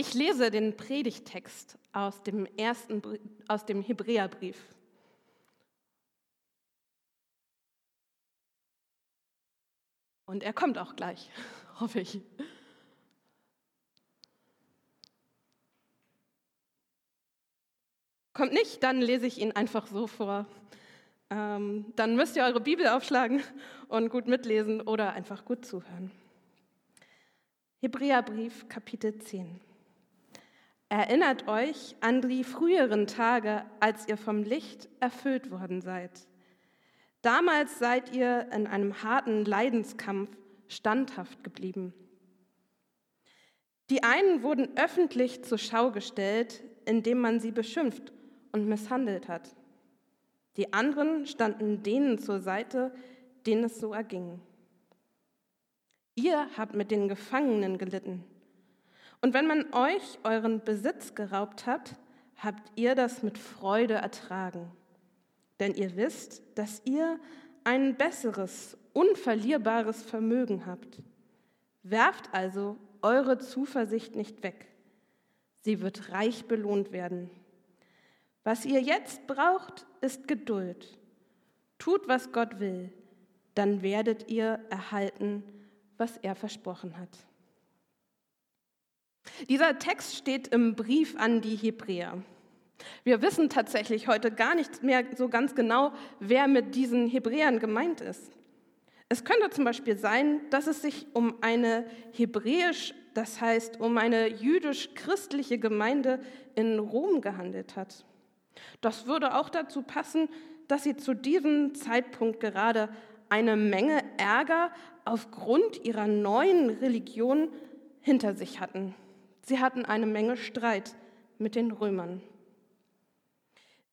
Ich lese den Predigtext aus dem ersten aus dem Hebräerbrief. Und er kommt auch gleich, hoffe ich. Kommt nicht, dann lese ich ihn einfach so vor. Ähm, dann müsst ihr eure Bibel aufschlagen und gut mitlesen oder einfach gut zuhören. Hebräerbrief, Kapitel 10. Erinnert euch an die früheren Tage, als ihr vom Licht erfüllt worden seid. Damals seid ihr in einem harten Leidenskampf standhaft geblieben. Die einen wurden öffentlich zur Schau gestellt, indem man sie beschimpft und misshandelt hat. Die anderen standen denen zur Seite, denen es so erging. Ihr habt mit den Gefangenen gelitten. Und wenn man euch euren Besitz geraubt hat, habt ihr das mit Freude ertragen. Denn ihr wisst, dass ihr ein besseres, unverlierbares Vermögen habt. Werft also eure Zuversicht nicht weg. Sie wird reich belohnt werden. Was ihr jetzt braucht, ist Geduld. Tut, was Gott will, dann werdet ihr erhalten, was er versprochen hat. Dieser Text steht im Brief an die Hebräer. Wir wissen tatsächlich heute gar nicht mehr so ganz genau, wer mit diesen Hebräern gemeint ist. Es könnte zum Beispiel sein, dass es sich um eine hebräisch, das heißt um eine jüdisch-christliche Gemeinde in Rom gehandelt hat. Das würde auch dazu passen, dass sie zu diesem Zeitpunkt gerade eine Menge Ärger aufgrund ihrer neuen Religion hinter sich hatten. Sie hatten eine Menge Streit mit den Römern.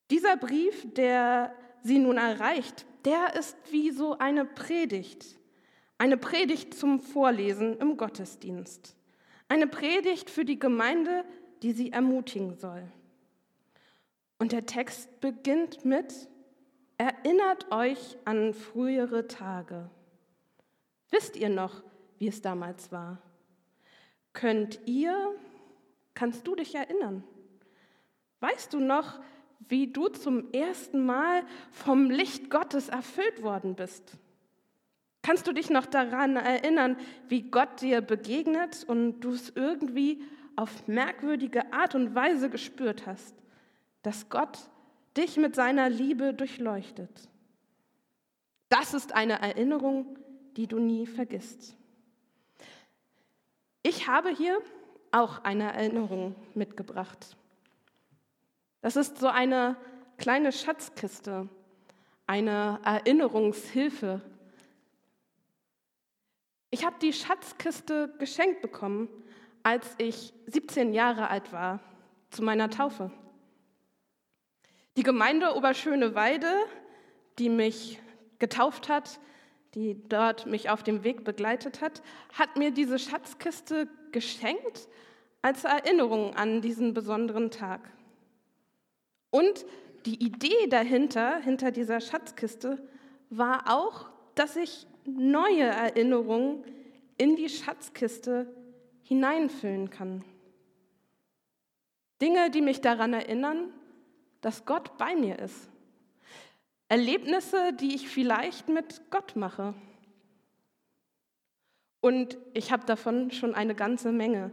Dieser Brief, der sie nun erreicht, der ist wie so eine Predigt. Eine Predigt zum Vorlesen im Gottesdienst. Eine Predigt für die Gemeinde, die sie ermutigen soll. Und der Text beginnt mit, erinnert euch an frühere Tage. Wisst ihr noch, wie es damals war? Könnt ihr, kannst du dich erinnern? Weißt du noch, wie du zum ersten Mal vom Licht Gottes erfüllt worden bist? Kannst du dich noch daran erinnern, wie Gott dir begegnet und du es irgendwie auf merkwürdige Art und Weise gespürt hast? dass Gott dich mit seiner Liebe durchleuchtet. Das ist eine Erinnerung, die du nie vergisst. Ich habe hier auch eine Erinnerung mitgebracht. Das ist so eine kleine Schatzkiste, eine Erinnerungshilfe. Ich habe die Schatzkiste geschenkt bekommen, als ich 17 Jahre alt war, zu meiner Taufe. Die Gemeinde Oberschöneweide, die mich getauft hat, die dort mich auf dem Weg begleitet hat, hat mir diese Schatzkiste geschenkt als Erinnerung an diesen besonderen Tag. Und die Idee dahinter, hinter dieser Schatzkiste, war auch, dass ich neue Erinnerungen in die Schatzkiste hineinfüllen kann. Dinge, die mich daran erinnern, dass Gott bei mir ist. Erlebnisse, die ich vielleicht mit Gott mache. Und ich habe davon schon eine ganze Menge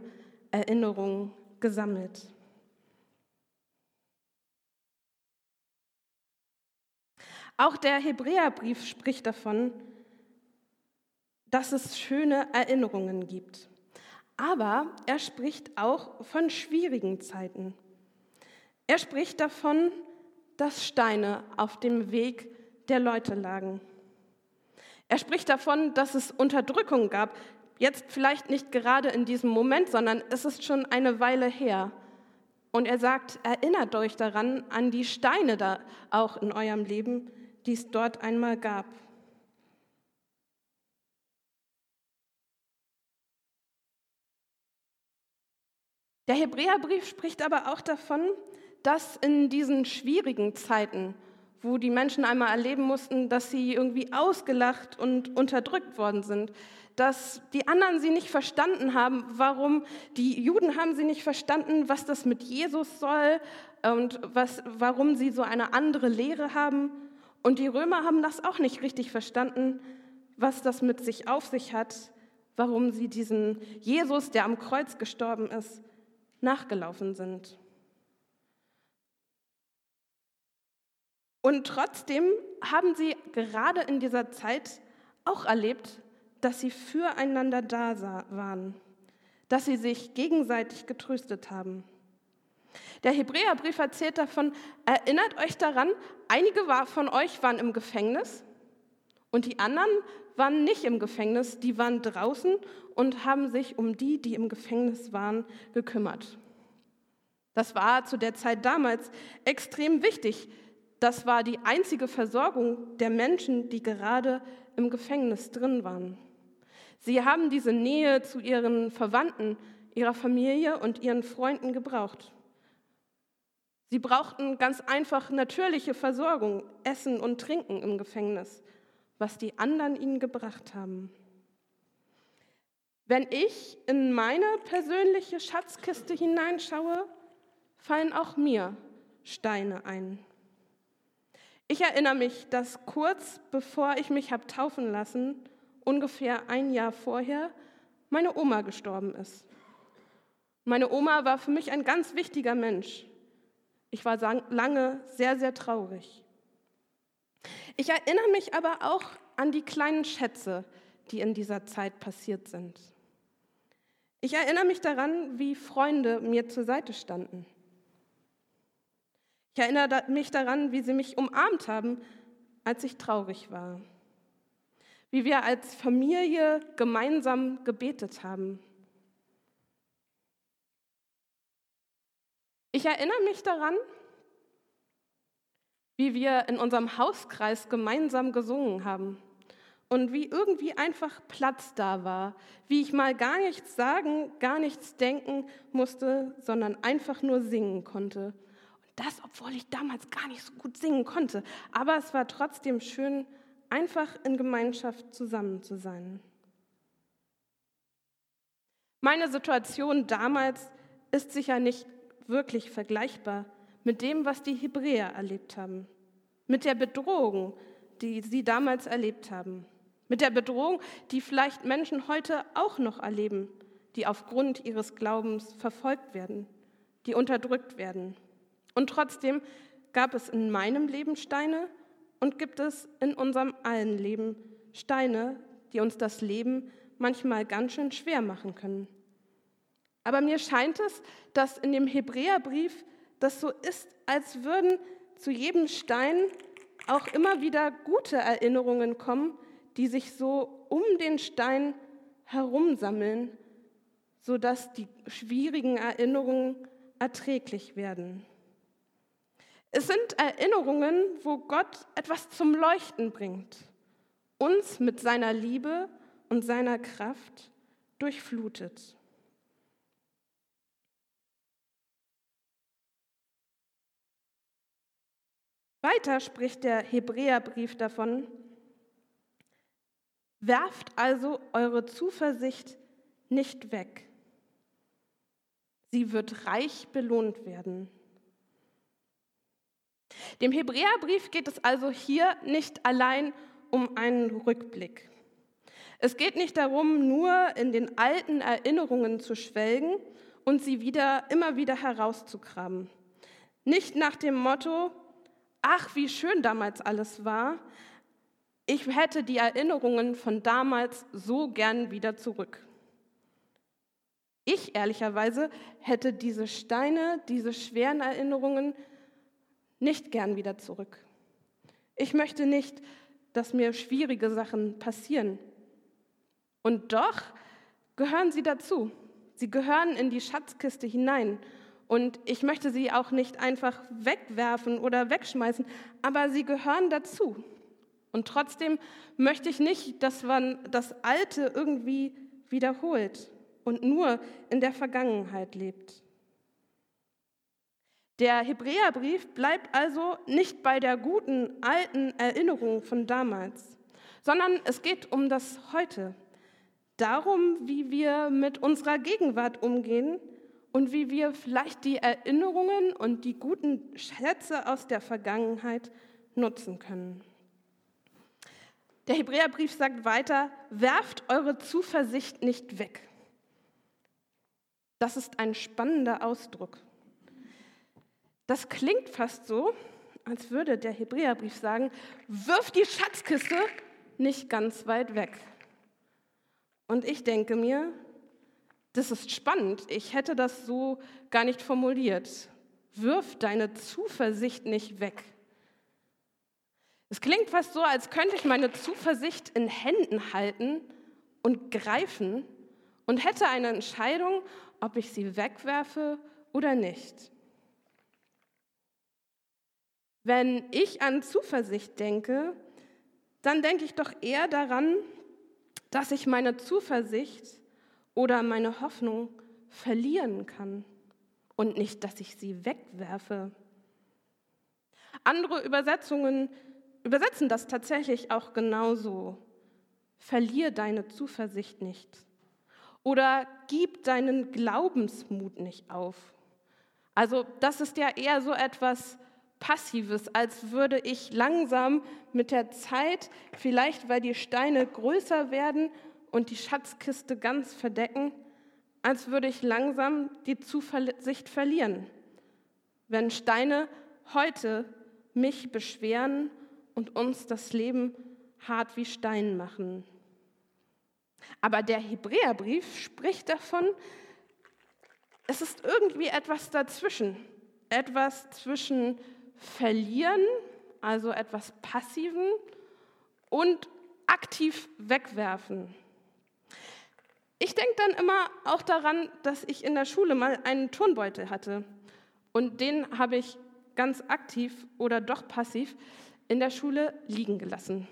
Erinnerungen gesammelt. Auch der Hebräerbrief spricht davon, dass es schöne Erinnerungen gibt. Aber er spricht auch von schwierigen Zeiten. Er spricht davon, dass Steine auf dem Weg der Leute lagen. Er spricht davon, dass es Unterdrückung gab, jetzt vielleicht nicht gerade in diesem Moment, sondern es ist schon eine Weile her. Und er sagt, erinnert euch daran, an die Steine da auch in eurem Leben, die es dort einmal gab. Der Hebräerbrief spricht aber auch davon, dass in diesen schwierigen Zeiten, wo die Menschen einmal erleben mussten, dass sie irgendwie ausgelacht und unterdrückt worden sind, dass die anderen sie nicht verstanden haben, warum die Juden haben sie nicht verstanden, was das mit Jesus soll und was, warum sie so eine andere Lehre haben. Und die Römer haben das auch nicht richtig verstanden, was das mit sich auf sich hat, warum sie diesen Jesus, der am Kreuz gestorben ist, nachgelaufen sind. Und trotzdem haben sie gerade in dieser Zeit auch erlebt, dass sie füreinander da waren, dass sie sich gegenseitig getröstet haben. Der Hebräerbrief erzählt davon, erinnert euch daran, einige von euch waren im Gefängnis und die anderen waren nicht im Gefängnis, die waren draußen und haben sich um die, die im Gefängnis waren, gekümmert. Das war zu der Zeit damals extrem wichtig, das war die einzige Versorgung der Menschen, die gerade im Gefängnis drin waren. Sie haben diese Nähe zu ihren Verwandten, ihrer Familie und ihren Freunden gebraucht. Sie brauchten ganz einfach natürliche Versorgung, Essen und Trinken im Gefängnis, was die anderen ihnen gebracht haben. Wenn ich in meine persönliche Schatzkiste hineinschaue, fallen auch mir Steine ein. Ich erinnere mich, dass kurz bevor ich mich habe taufen lassen, ungefähr ein Jahr vorher, meine Oma gestorben ist. Meine Oma war für mich ein ganz wichtiger Mensch. Ich war lange sehr, sehr traurig. Ich erinnere mich aber auch an die kleinen Schätze, die in dieser Zeit passiert sind. Ich erinnere mich daran, wie Freunde mir zur Seite standen. Ich erinnere mich daran, wie sie mich umarmt haben, als ich traurig war. Wie wir als Familie gemeinsam gebetet haben. Ich erinnere mich daran, wie wir in unserem Hauskreis gemeinsam gesungen haben und wie irgendwie einfach Platz da war, wie ich mal gar nichts sagen, gar nichts denken musste, sondern einfach nur singen konnte das, obwohl ich damals gar nicht so gut singen konnte. Aber es war trotzdem schön, einfach in Gemeinschaft zusammen zu sein. Meine Situation damals ist sicher nicht wirklich vergleichbar mit dem, was die Hebräer erlebt haben, mit der Bedrohung, die sie damals erlebt haben, mit der Bedrohung, die vielleicht Menschen heute auch noch erleben, die aufgrund ihres Glaubens verfolgt werden, die unterdrückt werden. Und trotzdem gab es in meinem Leben Steine und gibt es in unserem allen Leben Steine, die uns das Leben manchmal ganz schön schwer machen können. Aber mir scheint es, dass in dem Hebräerbrief das so ist, als würden zu jedem Stein auch immer wieder gute Erinnerungen kommen, die sich so um den Stein herumsammeln, sodass die schwierigen Erinnerungen erträglich werden. Es sind Erinnerungen, wo Gott etwas zum Leuchten bringt, uns mit seiner Liebe und seiner Kraft durchflutet. Weiter spricht der Hebräerbrief davon, werft also eure Zuversicht nicht weg. Sie wird reich belohnt werden. Dem Hebräerbrief geht es also hier nicht allein um einen Rückblick. Es geht nicht darum, nur in den alten Erinnerungen zu schwelgen und sie wieder, immer wieder herauszukramen. Nicht nach dem Motto, ach, wie schön damals alles war, ich hätte die Erinnerungen von damals so gern wieder zurück. Ich ehrlicherweise hätte diese Steine, diese schweren Erinnerungen nicht gern wieder zurück. Ich möchte nicht, dass mir schwierige Sachen passieren. Und doch gehören sie dazu. Sie gehören in die Schatzkiste hinein. Und ich möchte sie auch nicht einfach wegwerfen oder wegschmeißen, aber sie gehören dazu. Und trotzdem möchte ich nicht, dass man das Alte irgendwie wiederholt und nur in der Vergangenheit lebt. Der Hebräerbrief bleibt also nicht bei der guten alten Erinnerung von damals, sondern es geht um das Heute, darum, wie wir mit unserer Gegenwart umgehen und wie wir vielleicht die Erinnerungen und die guten Schätze aus der Vergangenheit nutzen können. Der Hebräerbrief sagt weiter, werft eure Zuversicht nicht weg. Das ist ein spannender Ausdruck. Das klingt fast so, als würde der Hebräerbrief sagen, wirf die Schatzkiste nicht ganz weit weg. Und ich denke mir, das ist spannend. Ich hätte das so gar nicht formuliert. Wirf deine Zuversicht nicht weg. Es klingt fast so, als könnte ich meine Zuversicht in Händen halten und greifen und hätte eine Entscheidung, ob ich sie wegwerfe oder nicht. Wenn ich an Zuversicht denke, dann denke ich doch eher daran, dass ich meine Zuversicht oder meine Hoffnung verlieren kann und nicht, dass ich sie wegwerfe. Andere Übersetzungen übersetzen das tatsächlich auch genauso. Verlier deine Zuversicht nicht oder gib deinen Glaubensmut nicht auf. Also das ist ja eher so etwas Passives, als würde ich langsam mit der Zeit, vielleicht weil die Steine größer werden und die Schatzkiste ganz verdecken, als würde ich langsam die Zuversicht verlieren, wenn Steine heute mich beschweren und uns das Leben hart wie Stein machen. Aber der Hebräerbrief spricht davon, es ist irgendwie etwas dazwischen, etwas zwischen verlieren, also etwas Passiven, und aktiv wegwerfen. Ich denke dann immer auch daran, dass ich in der Schule mal einen Turnbeutel hatte. Und den habe ich ganz aktiv oder doch passiv in der Schule liegen gelassen.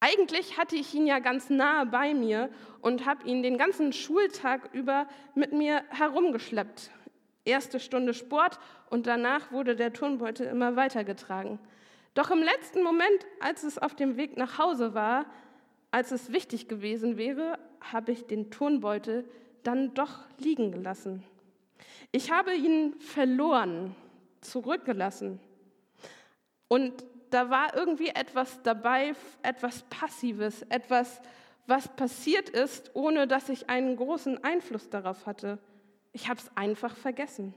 Eigentlich hatte ich ihn ja ganz nahe bei mir und habe ihn den ganzen Schultag über mit mir herumgeschleppt erste Stunde Sport und danach wurde der Turnbeutel immer weitergetragen. Doch im letzten Moment, als es auf dem Weg nach Hause war, als es wichtig gewesen wäre, habe ich den Turnbeutel dann doch liegen gelassen. Ich habe ihn verloren, zurückgelassen. Und da war irgendwie etwas dabei, etwas Passives, etwas, was passiert ist, ohne dass ich einen großen Einfluss darauf hatte. Ich habe es einfach vergessen.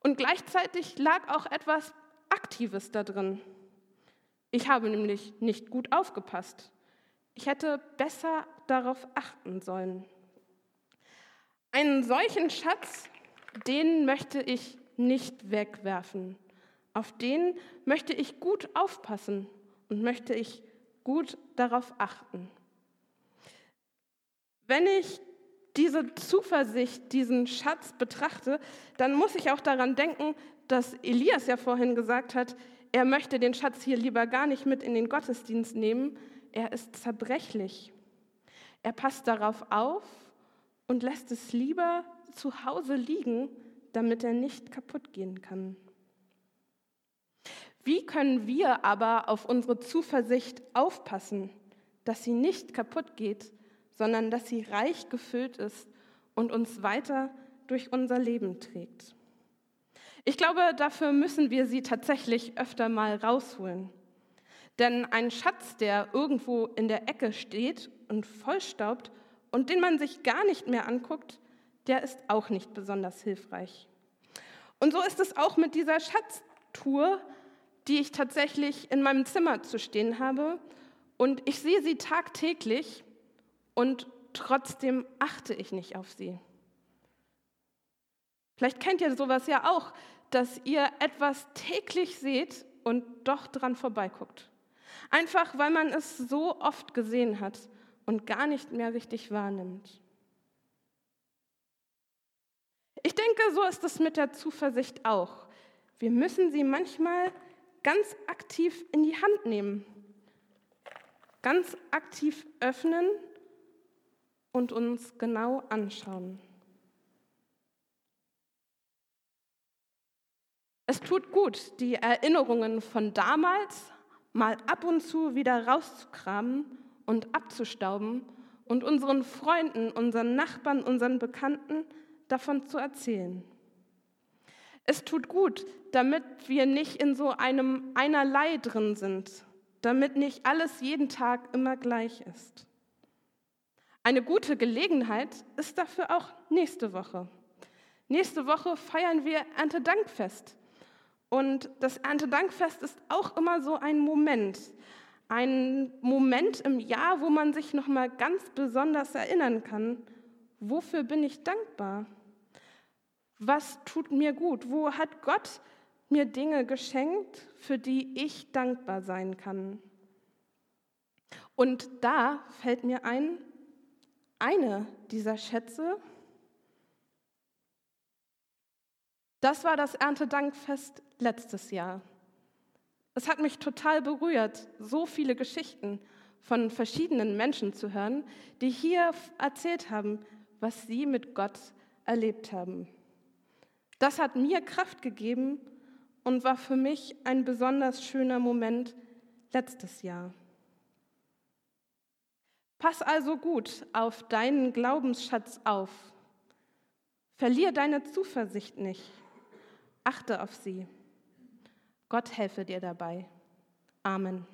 Und gleichzeitig lag auch etwas Aktives da drin. Ich habe nämlich nicht gut aufgepasst. Ich hätte besser darauf achten sollen. Einen solchen Schatz, den möchte ich nicht wegwerfen. Auf den möchte ich gut aufpassen und möchte ich gut darauf achten. Wenn ich diese Zuversicht, diesen Schatz betrachte, dann muss ich auch daran denken, dass Elias ja vorhin gesagt hat, er möchte den Schatz hier lieber gar nicht mit in den Gottesdienst nehmen. Er ist zerbrechlich. Er passt darauf auf und lässt es lieber zu Hause liegen, damit er nicht kaputt gehen kann. Wie können wir aber auf unsere Zuversicht aufpassen, dass sie nicht kaputt geht sondern dass sie reich gefüllt ist und uns weiter durch unser Leben trägt. Ich glaube, dafür müssen wir sie tatsächlich öfter mal rausholen. Denn ein Schatz, der irgendwo in der Ecke steht und vollstaubt und den man sich gar nicht mehr anguckt, der ist auch nicht besonders hilfreich. Und so ist es auch mit dieser Schatztour, die ich tatsächlich in meinem Zimmer zu stehen habe. Und ich sehe sie tagtäglich und trotzdem achte ich nicht auf sie. Vielleicht kennt ihr sowas ja auch, dass ihr etwas täglich seht und doch dran vorbeiguckt. Einfach weil man es so oft gesehen hat und gar nicht mehr richtig wahrnimmt. Ich denke, so ist es mit der Zuversicht auch. Wir müssen sie manchmal ganz aktiv in die Hand nehmen, ganz aktiv öffnen und uns genau anschauen. Es tut gut, die Erinnerungen von damals mal ab und zu wieder rauszukramen und abzustauben und unseren Freunden, unseren Nachbarn, unseren Bekannten davon zu erzählen. Es tut gut, damit wir nicht in so einem Einerlei drin sind, damit nicht alles jeden Tag immer gleich ist. Eine gute Gelegenheit ist dafür auch nächste Woche. Nächste Woche feiern wir Erntedankfest. Und das Erntedankfest ist auch immer so ein Moment, ein Moment im Jahr, wo man sich noch mal ganz besonders erinnern kann, wofür bin ich dankbar? Was tut mir gut? Wo hat Gott mir Dinge geschenkt, für die ich dankbar sein kann? Und da fällt mir ein, eine dieser Schätze, das war das Erntedankfest letztes Jahr. Es hat mich total berührt, so viele Geschichten von verschiedenen Menschen zu hören, die hier erzählt haben, was sie mit Gott erlebt haben. Das hat mir Kraft gegeben und war für mich ein besonders schöner Moment letztes Jahr. Pass also gut auf deinen Glaubensschatz auf. Verlier deine Zuversicht nicht. Achte auf sie. Gott helfe dir dabei. Amen.